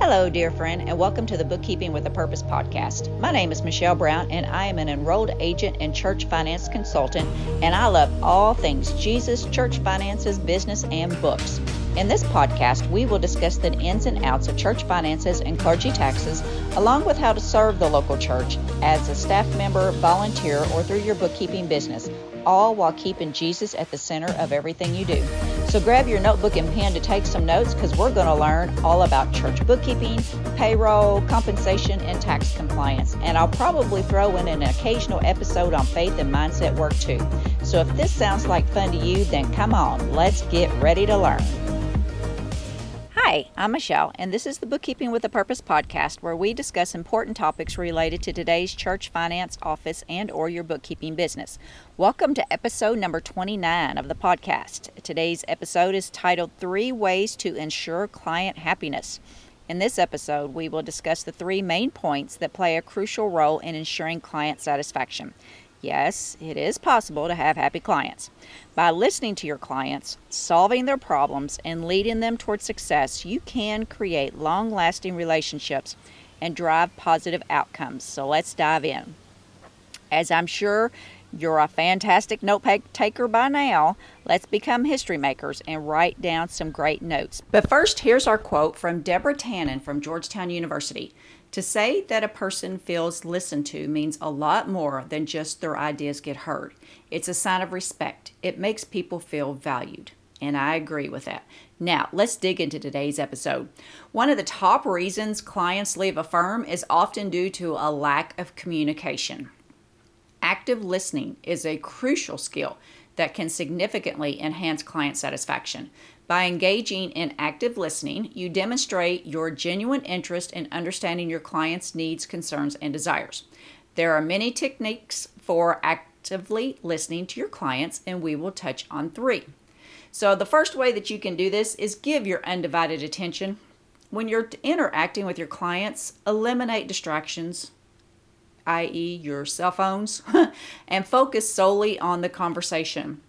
Hello, dear friend, and welcome to the Bookkeeping with a Purpose podcast. My name is Michelle Brown, and I am an enrolled agent and church finance consultant, and I love all things Jesus, church finances, business, and books. In this podcast, we will discuss the ins and outs of church finances and clergy taxes, along with how to serve the local church as a staff member, volunteer, or through your bookkeeping business, all while keeping Jesus at the center of everything you do. So grab your notebook and pen to take some notes because we're going to learn all about church bookkeeping, payroll, compensation, and tax compliance. And I'll probably throw in an occasional episode on faith and mindset work too. So if this sounds like fun to you, then come on, let's get ready to learn. Hi, I'm Michelle, and this is the Bookkeeping with a Purpose podcast where we discuss important topics related to today's church finance, office, and or your bookkeeping business. Welcome to episode number 29 of the podcast. Today's episode is titled 3 Ways to Ensure Client Happiness. In this episode, we will discuss the three main points that play a crucial role in ensuring client satisfaction. Yes, it is possible to have happy clients. By listening to your clients, solving their problems, and leading them toward success, you can create long lasting relationships and drive positive outcomes. So let's dive in. As I'm sure you're a fantastic note taker by now, let's become history makers and write down some great notes. But first, here's our quote from Deborah Tannen from Georgetown University. To say that a person feels listened to means a lot more than just their ideas get heard. It's a sign of respect. It makes people feel valued. And I agree with that. Now, let's dig into today's episode. One of the top reasons clients leave a firm is often due to a lack of communication. Active listening is a crucial skill that can significantly enhance client satisfaction. By engaging in active listening, you demonstrate your genuine interest in understanding your client's needs, concerns, and desires. There are many techniques for actively listening to your clients, and we will touch on three. So, the first way that you can do this is give your undivided attention. When you're interacting with your clients, eliminate distractions, i.e., your cell phones, and focus solely on the conversation.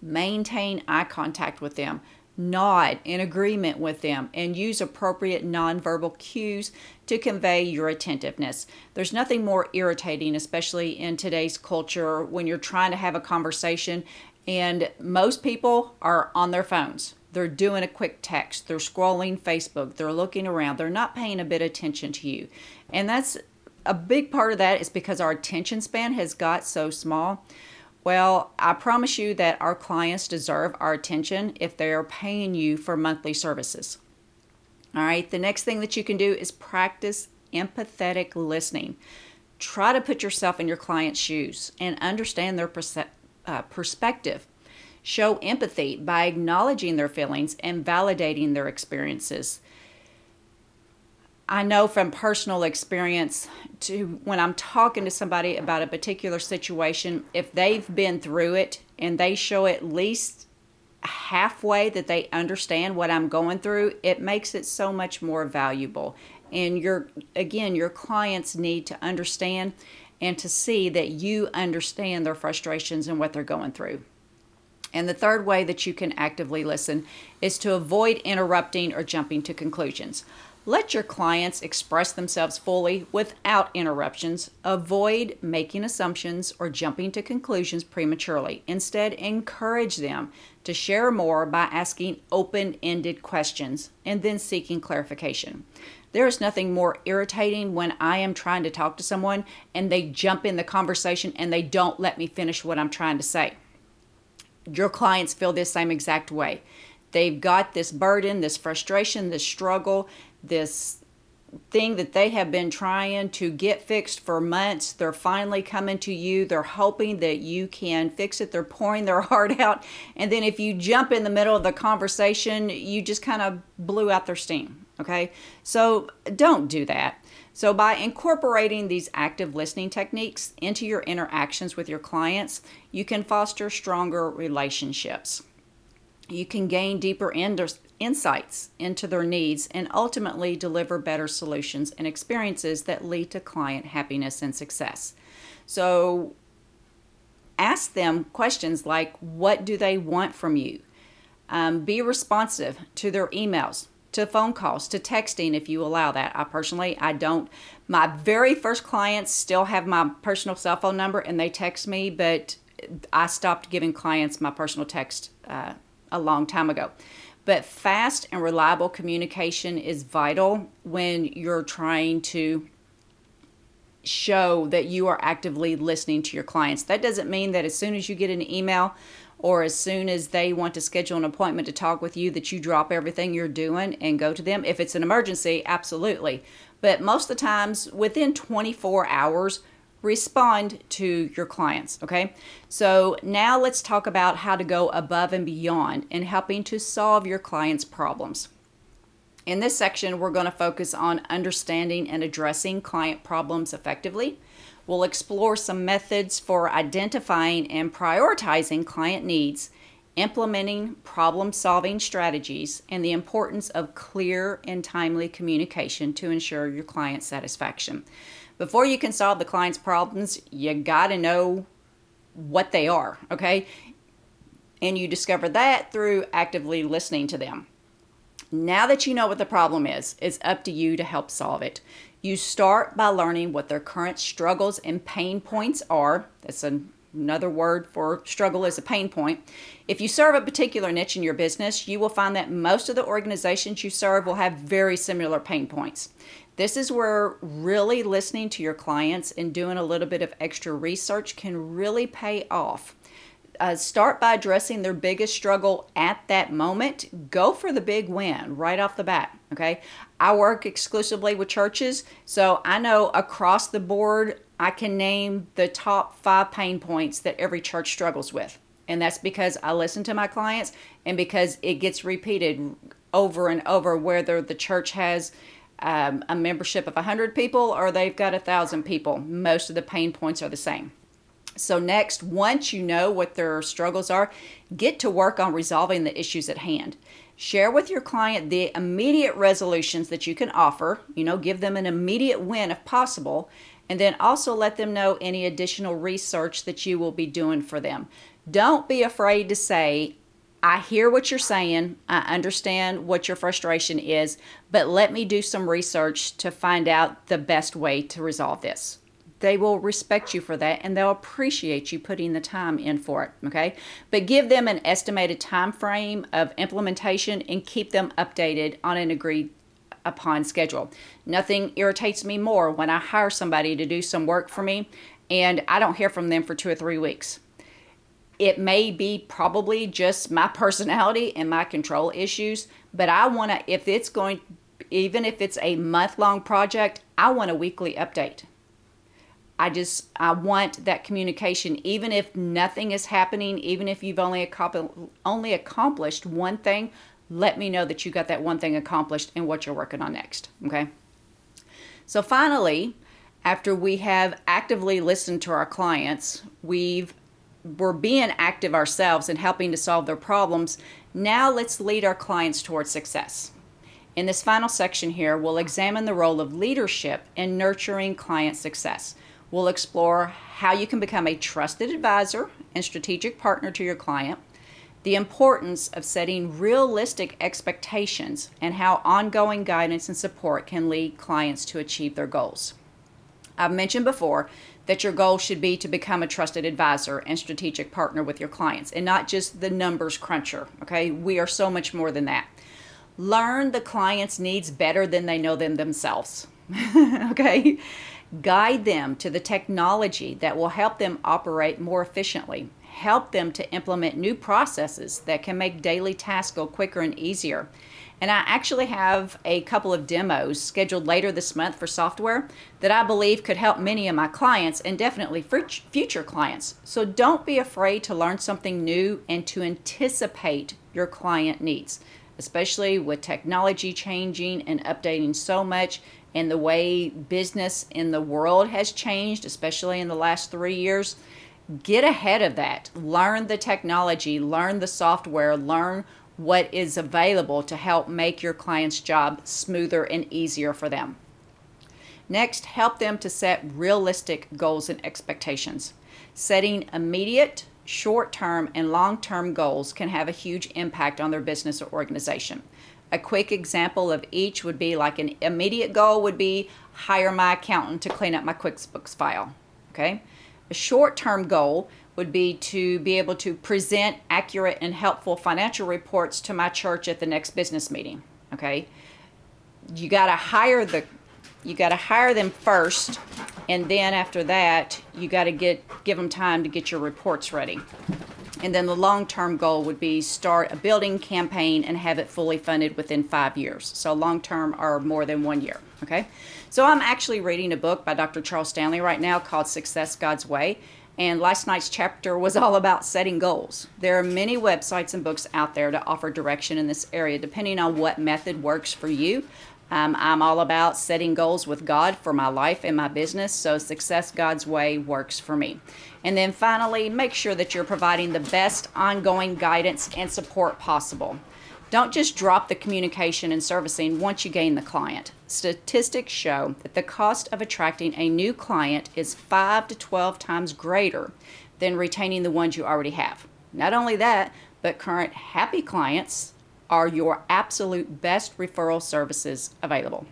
Maintain eye contact with them nod in agreement with them, and use appropriate nonverbal cues to convey your attentiveness. There's nothing more irritating, especially in today's culture, when you're trying to have a conversation and most people are on their phones. They're doing a quick text, they're scrolling Facebook, they're looking around, they're not paying a bit of attention to you. And that's a big part of that is because our attention span has got so small. Well, I promise you that our clients deserve our attention if they are paying you for monthly services. All right, the next thing that you can do is practice empathetic listening. Try to put yourself in your client's shoes and understand their uh, perspective. Show empathy by acknowledging their feelings and validating their experiences. I know from personal experience to when I'm talking to somebody about a particular situation, if they've been through it and they show at least halfway that they understand what I'm going through, it makes it so much more valuable. And your again, your clients need to understand and to see that you understand their frustrations and what they're going through. And the third way that you can actively listen is to avoid interrupting or jumping to conclusions. Let your clients express themselves fully without interruptions. Avoid making assumptions or jumping to conclusions prematurely. Instead, encourage them to share more by asking open ended questions and then seeking clarification. There is nothing more irritating when I am trying to talk to someone and they jump in the conversation and they don't let me finish what I'm trying to say. Your clients feel this same exact way. They've got this burden, this frustration, this struggle, this thing that they have been trying to get fixed for months. They're finally coming to you. They're hoping that you can fix it. They're pouring their heart out. And then if you jump in the middle of the conversation, you just kind of blew out their steam. Okay? So don't do that. So, by incorporating these active listening techniques into your interactions with your clients, you can foster stronger relationships. You can gain deeper insights into their needs and ultimately deliver better solutions and experiences that lead to client happiness and success. So ask them questions like what do they want from you? Um, be responsive to their emails. to phone calls, to texting if you allow that. I personally, I don't. My very first clients still have my personal cell phone number and they text me, but I stopped giving clients my personal text uh, a long time ago. But fast and reliable communication is vital when you're trying to show that you are actively listening to your clients. That doesn't mean that as soon as you get an email or as soon as they want to schedule an appointment to talk with you that you drop everything you're doing and go to them. If it's an emergency, absolutely. But most of the times within 24 hours, respond to your clients, okay? So now let's talk about how to go above and beyond in helping to solve your clients' problems. In this section, we're going to focus on understanding and addressing client problems effectively. We'll explore some methods for identifying and prioritizing client needs, implementing problem solving strategies, and the importance of clear and timely communication to ensure your client satisfaction. Before you can solve the client's problems, you got to know what they are, okay? And you discover that through actively listening to them. Now that you know what the problem is, it's up to you to help solve it. You start by learning what their current struggles and pain points are. That's an, another word for struggle is a pain point. If you serve a particular niche in your business, you will find that most of the organizations you serve will have very similar pain points. This is where really listening to your clients and doing a little bit of extra research can really pay off uh, start by addressing their biggest struggle at that moment. Go for the big win right off the bat. Okay. I work exclusively with churches, so I know across the board, I can name the top five pain points that every church struggles with. And that's because I listen to my clients and because it gets repeated over and over, whether the church has um, a membership of 100 people or they've got a 1,000 people. Most of the pain points are the same. So, next, once you know what their struggles are, get to work on resolving the issues at hand. Share with your client the immediate resolutions that you can offer, you know, give them an immediate win if possible, and then also let them know any additional research that you will be doing for them. Don't be afraid to say, I hear what you're saying. I understand what your frustration is, but let me do some research to find out the best way to resolve this. They will respect you for that and they'll appreciate you putting the time in for it okay? But give them an estimated time frame of implementation and keep them updated on an agreed upon schedule. Nothing irritates me more when i hire somebody to do some work for me and i don't hear from them for two or three weeks it may be probably just my personality and my control issues but i want to if it's going even if it's a month long project i want a weekly update. I just I want that communication even if nothing is happening even if you've only only accomplished one thing let me know that you got that one thing accomplished and what you're working on next okay? So finally after we have actively listened to our clients we've we're being active ourselves and helping to solve their problems now let's lead our clients towards success in this final section here we'll examine the role of leadership in nurturing client success We'll explore how you can become a trusted advisor and strategic partner to your client, the importance of setting realistic expectations, and how ongoing guidance and support can lead clients to achieve their goals. I've mentioned before that your goal should be to become a trusted advisor and strategic partner with your clients and not just the numbers cruncher. Okay, we are so much more than that. Learn the client's needs better than they know them themselves. okay, Guide them to the technology that will help them operate more efficiently. Help them to implement new processes that can make daily tasks go quicker and easier. And I actually have a couple of demos scheduled later this month for software that I believe could help many of my clients and definitely future clients. So don't be afraid to learn something new and to anticipate your client needs, especially with technology changing and updating so much and the way business in the world has changed, especially in the last three years, get ahead of that. Learn the technology, learn the software, learn what is available to help make your client's job smoother and easier for them. Next, help them to set realistic goals and expectations. Setting immediate, short term, and long term goals can have a huge impact on their business or organization. A quick example of each would be like an immediate goal would be hire my accountant to clean up my QuickBooks file. Okay? A short term goal would be to be able to present accurate and helpful financial reports to my church at the next business meeting. Okay? You got to hire the you got to hire them first and then after that you got to get give them time to get your reports ready and then the long term goal would be start a building campaign and have it fully funded within five years. So long term or more than one year. Okay. So I'm actually reading a book by Dr. Charles Stanley right now called Success God's Way. And last night's chapter was all about setting goals. There are many websites and books out there to offer direction in this area, depending on what method works for you. Um, I'm all about setting goals with God for my life and my business, so Success God's Way works for me. And then finally, make sure that you're providing the best ongoing guidance and support possible. Don't just drop the communication and servicing once you gain the client. Statistics show that the cost of attracting a new client is 5 to 12 times greater than retaining the ones you already have. Not only that, but current happy clients are your absolute best referral services available.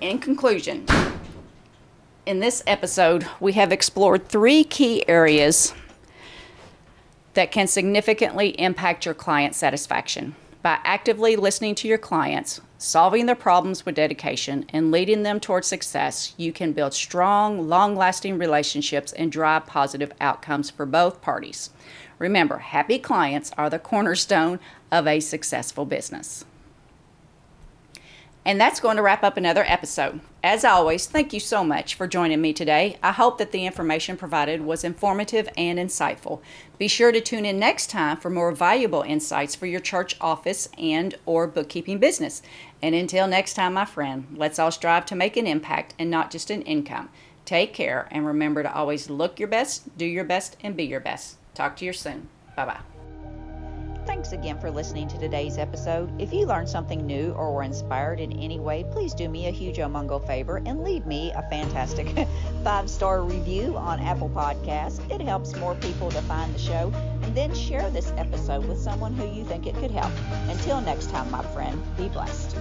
In conclusion, in this episode, we have explored three key areas that can significantly impact your client satisfaction. By actively listening to your clients, solving their problems with dedication, and leading them towards success, you can build strong, long lasting relationships and drive positive outcomes for both parties. Remember, happy clients are the cornerstone of a successful business. And that's going to wrap up another episode. As always, thank you so much for joining me today. I hope that the information provided was informative and insightful. Be sure to tune in next time for more valuable insights for your church office and or bookkeeping business. And until next time, my friend, let's all strive to make an impact and not just an income. Take care and remember to always look your best, do your best, and be your best. Talk to you soon. Bye bye. Thanks again for listening to today's episode. If you learned something new or were inspired in any way, please do me a huge omungo favor and leave me a fantastic five star review on Apple Podcasts. It helps more people to find the show. And then share this episode with someone who you think it could help. Until next time, my friend, be blessed.